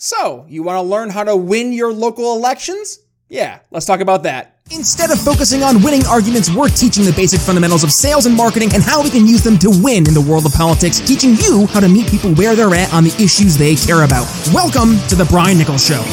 So, you want to learn how to win your local elections? Yeah, let's talk about that. Instead of focusing on winning arguments, we're teaching the basic fundamentals of sales and marketing and how we can use them to win in the world of politics, teaching you how to meet people where they're at on the issues they care about. Welcome to The Brian Nichols Show.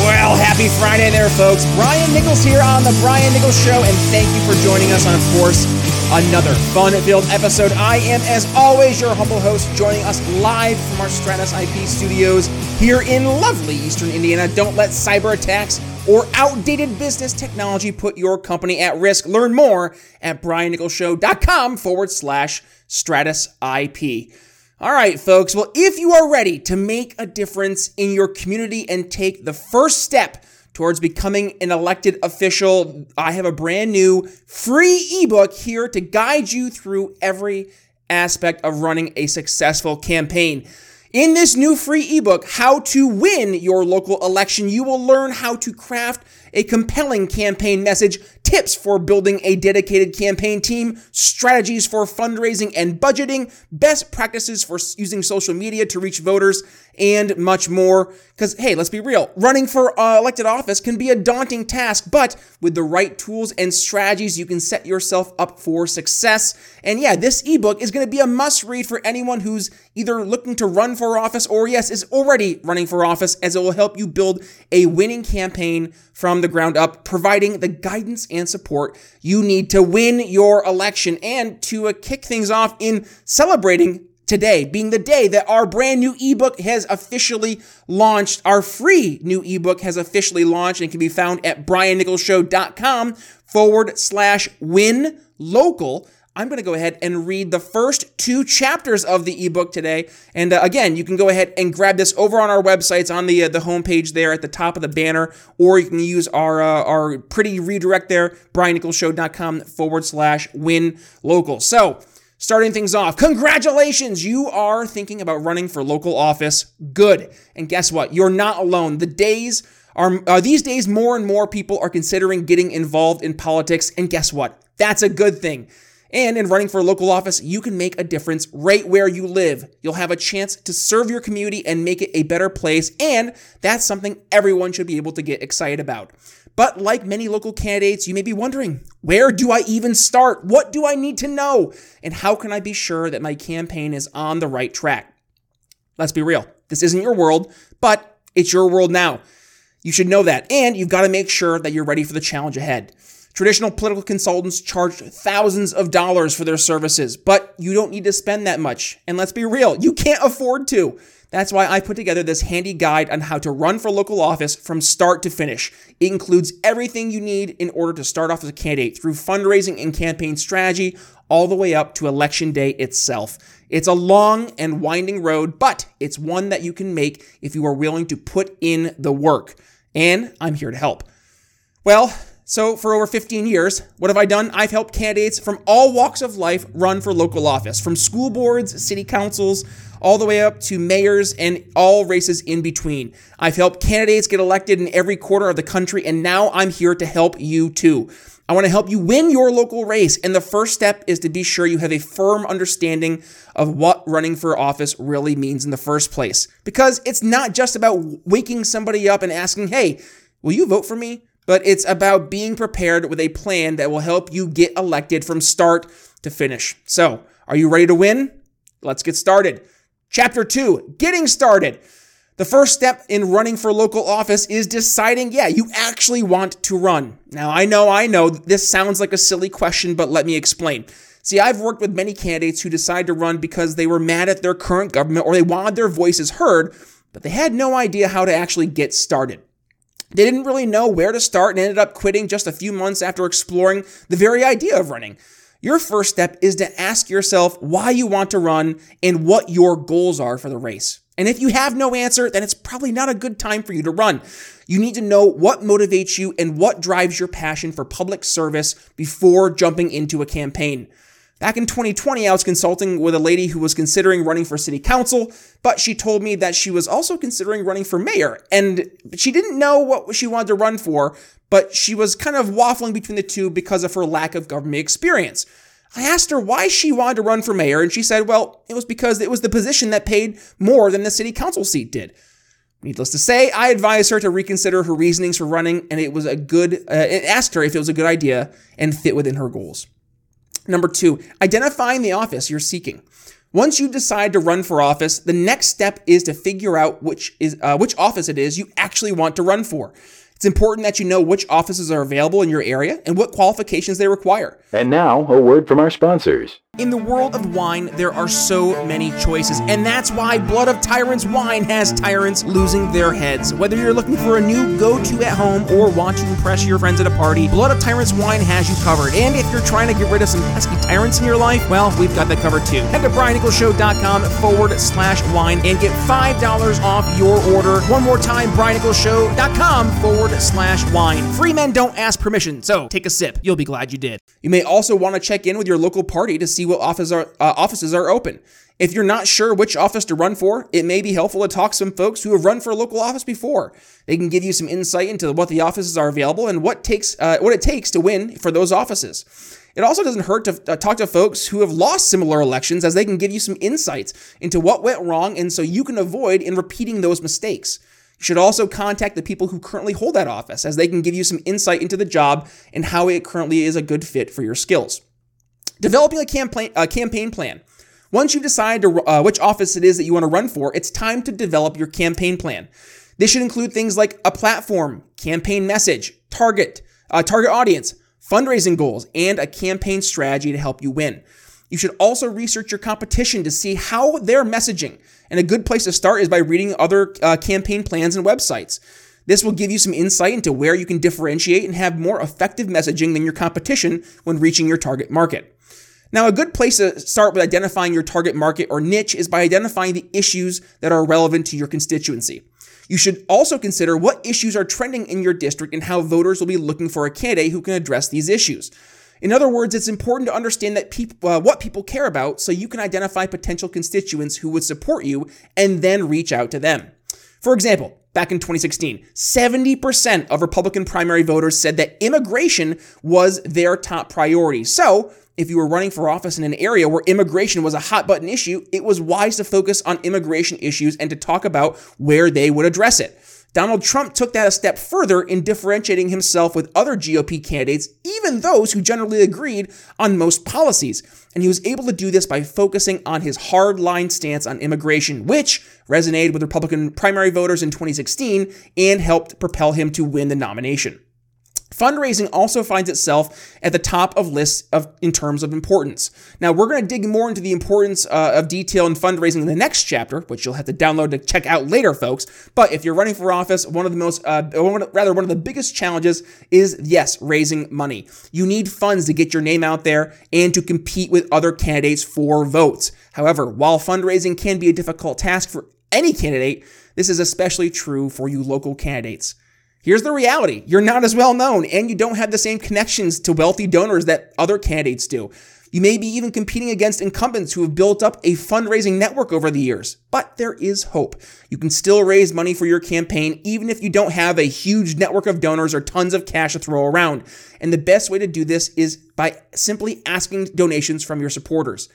Well, happy Friday there, folks. Brian Nichols here on The Brian Nichols Show, and thank you for joining us on, of course, another fun filled episode. I am, as always, your humble host, joining us live from our Stratus IP studios here in lovely Eastern Indiana. Don't let cyber attacks or outdated business technology put your company at risk. Learn more at briannicholsshow.com forward slash Stratus IP. All right, folks. Well, if you are ready to make a difference in your community and take the first step towards becoming an elected official, I have a brand new free ebook here to guide you through every aspect of running a successful campaign. In this new free ebook, How to Win Your Local Election, you will learn how to craft a compelling campaign message, tips for building a dedicated campaign team, strategies for fundraising and budgeting, best practices for using social media to reach voters, and much more. Because, hey, let's be real, running for uh, elected office can be a daunting task, but with the right tools and strategies, you can set yourself up for success. And yeah, this ebook is going to be a must read for anyone who's either looking to run for office or, yes, is already running for office, as it will help you build a winning campaign from the ground up, providing the guidance and support you need to win your election and to uh, kick things off in celebrating today being the day that our brand new ebook has officially launched. Our free new ebook has officially launched and can be found at briannicholsshow.com forward slash win local. I'm going to go ahead and read the first two chapters of the ebook today. And uh, again, you can go ahead and grab this over on our websites on the uh, the homepage there at the top of the banner, or you can use our uh, our pretty redirect there, briannicholsshow.com forward slash win local. So starting things off, congratulations! You are thinking about running for local office. Good. And guess what? You're not alone. The days are uh, these days more and more people are considering getting involved in politics. And guess what? That's a good thing. And in running for a local office, you can make a difference right where you live. You'll have a chance to serve your community and make it a better place, and that's something everyone should be able to get excited about. But like many local candidates, you may be wondering, where do I even start? What do I need to know? And how can I be sure that my campaign is on the right track? Let's be real. This isn't your world, but it's your world now. You should know that. And you've got to make sure that you're ready for the challenge ahead. Traditional political consultants charge thousands of dollars for their services, but you don't need to spend that much. And let's be real, you can't afford to. That's why I put together this handy guide on how to run for local office from start to finish. It includes everything you need in order to start off as a candidate through fundraising and campaign strategy all the way up to election day itself. It's a long and winding road, but it's one that you can make if you are willing to put in the work. And I'm here to help. Well, so, for over 15 years, what have I done? I've helped candidates from all walks of life run for local office, from school boards, city councils, all the way up to mayors and all races in between. I've helped candidates get elected in every corner of the country, and now I'm here to help you too. I want to help you win your local race, and the first step is to be sure you have a firm understanding of what running for office really means in the first place. Because it's not just about waking somebody up and asking, hey, will you vote for me? But it's about being prepared with a plan that will help you get elected from start to finish. So, are you ready to win? Let's get started. Chapter 2 Getting Started. The first step in running for local office is deciding, yeah, you actually want to run. Now, I know, I know, this sounds like a silly question, but let me explain. See, I've worked with many candidates who decide to run because they were mad at their current government or they wanted their voices heard, but they had no idea how to actually get started. They didn't really know where to start and ended up quitting just a few months after exploring the very idea of running. Your first step is to ask yourself why you want to run and what your goals are for the race. And if you have no answer, then it's probably not a good time for you to run. You need to know what motivates you and what drives your passion for public service before jumping into a campaign. Back in 2020, I was consulting with a lady who was considering running for city council, but she told me that she was also considering running for mayor. And she didn't know what she wanted to run for, but she was kind of waffling between the two because of her lack of government experience. I asked her why she wanted to run for mayor, and she said, well, it was because it was the position that paid more than the city council seat did. Needless to say, I advised her to reconsider her reasonings for running, and it was a good. Uh, asked her if it was a good idea and fit within her goals. Number two, identifying the office you're seeking. Once you decide to run for office, the next step is to figure out which is uh, which office it is you actually want to run for. It's important that you know which offices are available in your area and what qualifications they require. And now, a word from our sponsors. In the world of wine, there are so many choices, and that's why Blood of Tyrants Wine has tyrants losing their heads. Whether you're looking for a new go to at home or want to impress your friends at a party, Blood of Tyrants Wine has you covered. And if you're trying to get rid of some pesky tyrants in your life, well, we've got that covered too. Head to BrianNicholsShow.com forward slash wine and get $5 off your order. One more time, BrianNicholsShow.com forward slash wine. Free men don't ask permission, so take a sip. You'll be glad you did. You may also want to check in with your local party to see what offices are, uh, offices are open. If you're not sure which office to run for, it may be helpful to talk to some folks who have run for a local office before. They can give you some insight into what the offices are available and what takes uh, what it takes to win for those offices. It also doesn't hurt to uh, talk to folks who have lost similar elections as they can give you some insights into what went wrong and so you can avoid in repeating those mistakes. You should also contact the people who currently hold that office as they can give you some insight into the job and how it currently is a good fit for your skills. Developing a campaign, a campaign plan. Once you've decided to, uh, which office it is that you want to run for, it's time to develop your campaign plan. This should include things like a platform, campaign message, target, uh, target audience, fundraising goals, and a campaign strategy to help you win. You should also research your competition to see how they're messaging. And a good place to start is by reading other uh, campaign plans and websites. This will give you some insight into where you can differentiate and have more effective messaging than your competition when reaching your target market. Now, a good place to start with identifying your target market or niche is by identifying the issues that are relevant to your constituency. You should also consider what issues are trending in your district and how voters will be looking for a candidate who can address these issues. In other words, it's important to understand that uh, what people care about so you can identify potential constituents who would support you and then reach out to them. For example, back in 2016, 70% of Republican primary voters said that immigration was their top priority. So, if you were running for office in an area where immigration was a hot button issue, it was wise to focus on immigration issues and to talk about where they would address it. Donald Trump took that a step further in differentiating himself with other GOP candidates, even those who generally agreed on most policies. And he was able to do this by focusing on his hardline stance on immigration, which resonated with Republican primary voters in 2016 and helped propel him to win the nomination. Fundraising also finds itself at the top of lists of in terms of importance. Now we're going to dig more into the importance uh, of detail in fundraising in the next chapter, which you'll have to download to check out later, folks. But if you're running for office, one of the most, uh, one, rather one of the biggest challenges is yes, raising money. You need funds to get your name out there and to compete with other candidates for votes. However, while fundraising can be a difficult task for any candidate, this is especially true for you local candidates. Here's the reality you're not as well known, and you don't have the same connections to wealthy donors that other candidates do. You may be even competing against incumbents who have built up a fundraising network over the years. But there is hope. You can still raise money for your campaign even if you don't have a huge network of donors or tons of cash to throw around. And the best way to do this is by simply asking donations from your supporters.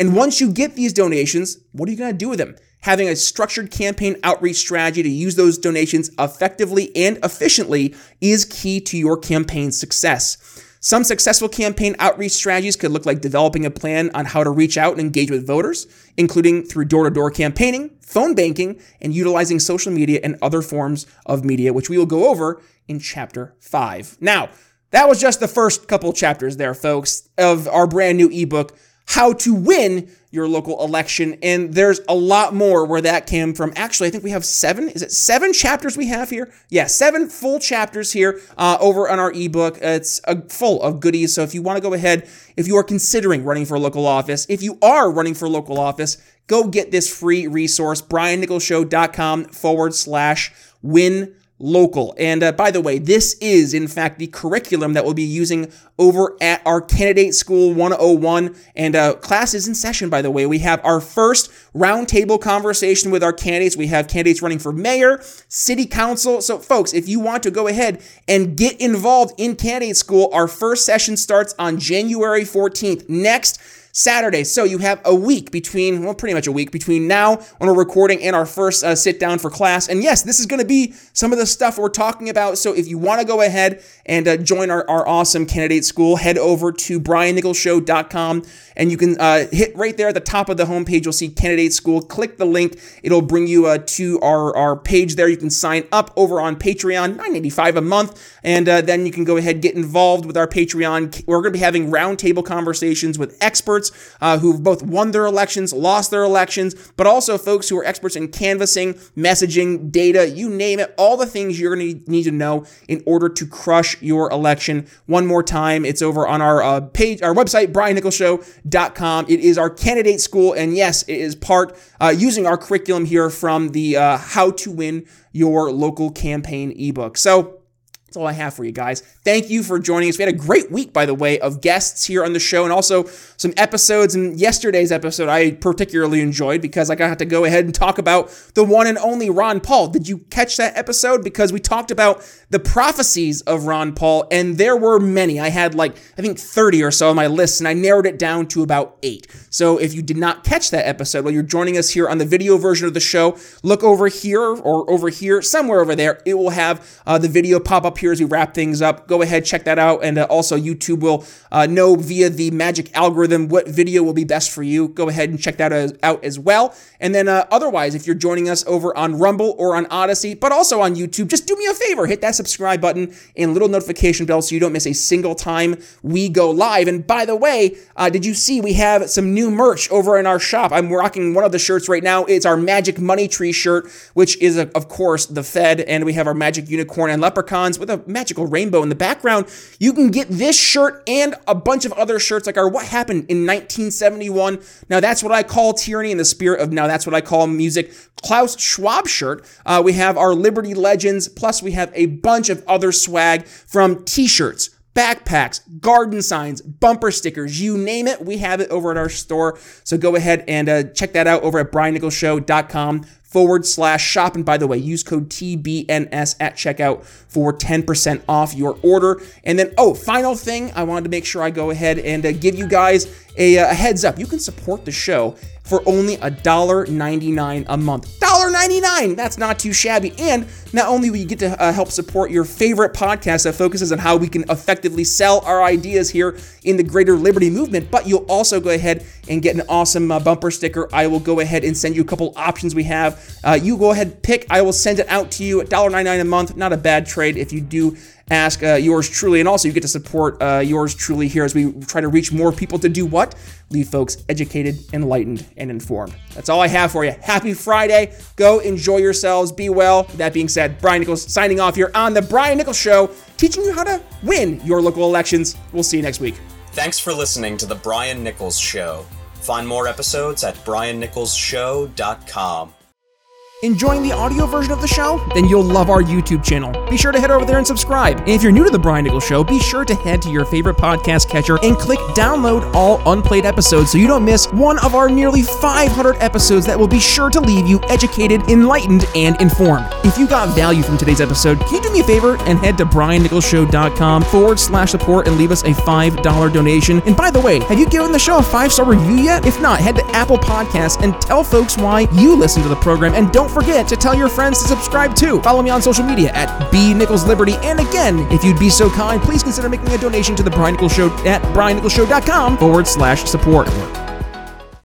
And once you get these donations, what are you going to do with them? having a structured campaign outreach strategy to use those donations effectively and efficiently is key to your campaign success. Some successful campaign outreach strategies could look like developing a plan on how to reach out and engage with voters, including through door to door campaigning, phone banking, and utilizing social media and other forms of media, which we will go over in chapter five. Now, that was just the first couple chapters there, folks, of our brand new ebook, How to Win your local election. And there's a lot more where that came from. Actually, I think we have seven. Is it seven chapters we have here? Yeah, seven full chapters here uh, over on our ebook. It's uh, full of goodies. So if you want to go ahead, if you are considering running for a local office, if you are running for a local office, go get this free resource, briannicholsshow.com forward slash win local. And uh, by the way, this is in fact the curriculum that we'll be using over at our Candidate School 101. And uh, class is in session, by the way. We have our first roundtable conversation with our candidates. We have candidates running for mayor, city council. So, folks, if you want to go ahead and get involved in Candidate School, our first session starts on January 14th. Next, Saturday. So you have a week between, well, pretty much a week between now when we're recording and our first uh, sit down for class. And yes, this is going to be some of the stuff we're talking about. So if you want to go ahead and uh, join our, our awesome candidate school, head over to briannicholsshow.com and you can uh, hit right there at the top of the homepage. You'll see candidate school. Click the link. It'll bring you uh, to our, our page there. You can sign up over on Patreon, $9.85 a month. And uh, then you can go ahead get involved with our Patreon. We're going to be having roundtable conversations with experts experts uh, who've both won their elections, lost their elections, but also folks who are experts in canvassing, messaging, data, you name it, all the things you're going to need to know in order to crush your election. One more time, it's over on our uh, page, our website, briannicholsshow.com. It is our candidate school, and yes, it is part uh, using our curriculum here from the uh, How to Win Your Local Campaign ebook. So, that's all I have for you guys. Thank you for joining us. We had a great week, by the way, of guests here on the show and also some episodes. And yesterday's episode I particularly enjoyed because I got to go ahead and talk about the one and only Ron Paul. Did you catch that episode? Because we talked about the prophecies of Ron Paul, and there were many. I had like, I think 30 or so on my list, and I narrowed it down to about eight. So if you did not catch that episode, while you're joining us here on the video version of the show, look over here or over here, somewhere over there. It will have uh, the video pop up here as we wrap things up. Go ahead, check that out. And uh, also, YouTube will uh, know via the magic algorithm what video will be best for you. Go ahead and check that as, out as well. And then, uh, otherwise, if you're joining us over on Rumble or on Odysee, but also on YouTube, just do me a favor hit that subscribe button and little notification bell so you don't miss a single time we go live. And by the way, uh, did you see we have some new merch over in our shop? I'm rocking one of the shirts right now. It's our Magic Money Tree shirt, which is, of course, the Fed. And we have our Magic Unicorn and Leprechauns with a magical rainbow in the background. You can get this shirt and a bunch of other shirts like our What Happened in 1971. Now, that's what I call tyranny in the spirit of now, that's what I call music. Klaus Schwab shirt. Uh, we have our Liberty Legends, plus we have a bunch of other swag from t shirts backpacks, garden signs, bumper stickers, you name it, we have it over at our store. So go ahead and uh, check that out over at briannicholsshow.com forward slash shop. And by the way, use code TBNS at checkout for 10% off your order. And then, oh, final thing, I wanted to make sure I go ahead and uh, give you guys a, a heads up. You can support the show for only $1.99 a month. $1.99! That's not too shabby. And not only will you get to uh, help support your favorite podcast that focuses on how we can effectively sell our ideas here in the greater liberty movement, but you'll also go ahead and get an awesome uh, bumper sticker. I will go ahead and send you a couple options we have. Uh, you go ahead, pick. I will send it out to you. $1.99 a month. Not a bad trade if you do ask uh, yours truly. And also, you get to support uh, yours truly here as we try to reach more people to do what? Leave folks educated, enlightened, and informed. That's all I have for you. Happy Friday. Go enjoy yourselves. Be well. That being said, Brian Nichols signing off here on The Brian Nichols Show, teaching you how to win your local elections. We'll see you next week. Thanks for listening to The Brian Nichols Show. Find more episodes at briannicholsshow.com. Enjoying the audio version of the show? Then you'll love our YouTube channel. Be sure to head over there and subscribe. And if you're new to the Brian Nichols Show, be sure to head to your favorite podcast catcher and click download all unplayed episodes so you don't miss one of our nearly 500 episodes that will be sure to leave you educated, enlightened, and informed. If you got value from today's episode, can you do me a favor and head to briannicholsshow.com forward slash support and leave us a $5 donation? And by the way, have you given the show a five star review yet? If not, head to Apple Podcasts and tell folks why you listen to the program and don't forget to tell your friends to subscribe too. Follow me on social media at B Nichols Liberty. And again, if you'd be so kind, please consider making a donation to the Brian Nichols Show at briannicholsshow.com forward slash support.